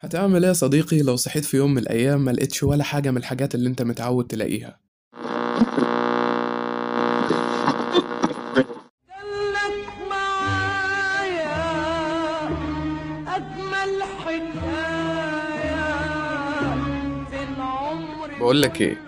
هتعمل إيه يا صديقي لو صحيت في يوم من الأيام ما لقيتش ولا حاجة من الحاجات اللي أنت متعود تلاقيها؟ خلك معايا أجمل حكاية في العمر. بقول لك إيه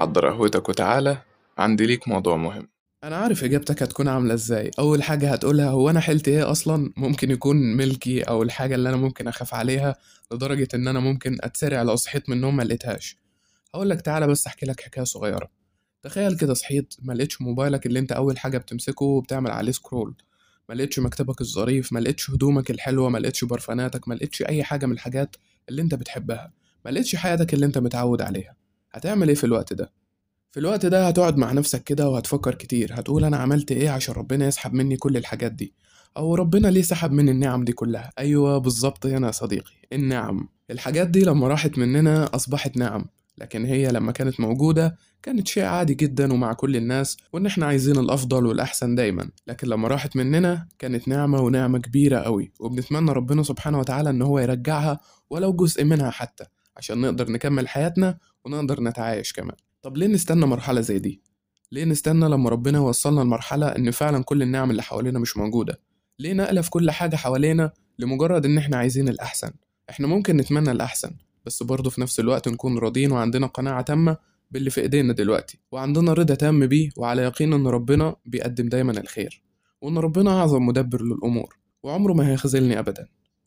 حضر قهوتك وتعالى عندي ليك موضوع مهم. أنا عارف إجابتك هتكون عاملة إزاي. أول حاجة هتقولها هو أنا حلت إيه أصلا؟ ممكن يكون ملكي أو الحاجة اللي أنا ممكن أخاف عليها لدرجة إن أنا ممكن أتسرع لو صحيت من النوم ما لقيتهاش. هقول لك تعالى بس أحكي لك حكاية صغيرة. تخيل كده صحيت ما لقيتش موبايلك اللي أنت أول حاجة بتمسكه وبتعمل عليه سكرول ما لقيتش مكتبك الظريف ما لقيتش هدومك الحلوة ما لقيتش برفاناتك ما لقيتش أي حاجة من الحاجات اللي أنت بتحبها. ما لقيتش حياتك اللي أنت متعود عليها. هتعمل إيه في الوقت ده؟ في الوقت ده هتقعد مع نفسك كده وهتفكر كتير. هتقول أنا عملت إيه عشان ربنا يسحب مني كل الحاجات دي؟ أو ربنا ليه سحب مني النعم دي كلها؟ أيوه بالظبط هنا يا صديقي النعم. الحاجات دي لما راحت مننا أصبحت نعم لكن هي لما كانت موجودة كانت شيء عادي جدا ومع كل الناس وإن إحنا عايزين الأفضل والأحسن دايما. لكن لما راحت مننا كانت نعمة ونعمة كبيرة قوي وبنتمنى ربنا سبحانه وتعالى إن هو يرجعها ولو جزء منها حتى عشان نقدر نكمل حياتنا ونقدر نتعايش كمان. طب ليه نستنى مرحلة زي دي؟ ليه نستنى لما ربنا يوصلنا لمرحلة إن فعلا كل النعم اللي حوالينا مش موجودة؟ ليه نقلب كل حاجة حوالينا لمجرد إن إحنا عايزين الأحسن؟ إحنا ممكن نتمنى الأحسن بس برضه في نفس الوقت نكون راضيين وعندنا قناعة تامة باللي في إيدينا دلوقتي وعندنا رضا تام بيه وعلى يقين إن ربنا بيقدم دايما الخير وإن ربنا أعظم مدبر للأمور وعمره ما هيخذلني أبدا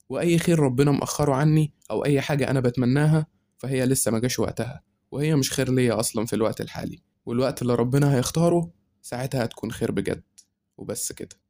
وأي خير ربنا مأخره عني أو أي حاجة أنا بتمناها فهي لسه ما جاش وقتها وهي مش خير ليا أصلا في الوقت الحالي والوقت اللي ربنا هيختاره ساعتها هتكون خير بجد وبس كده.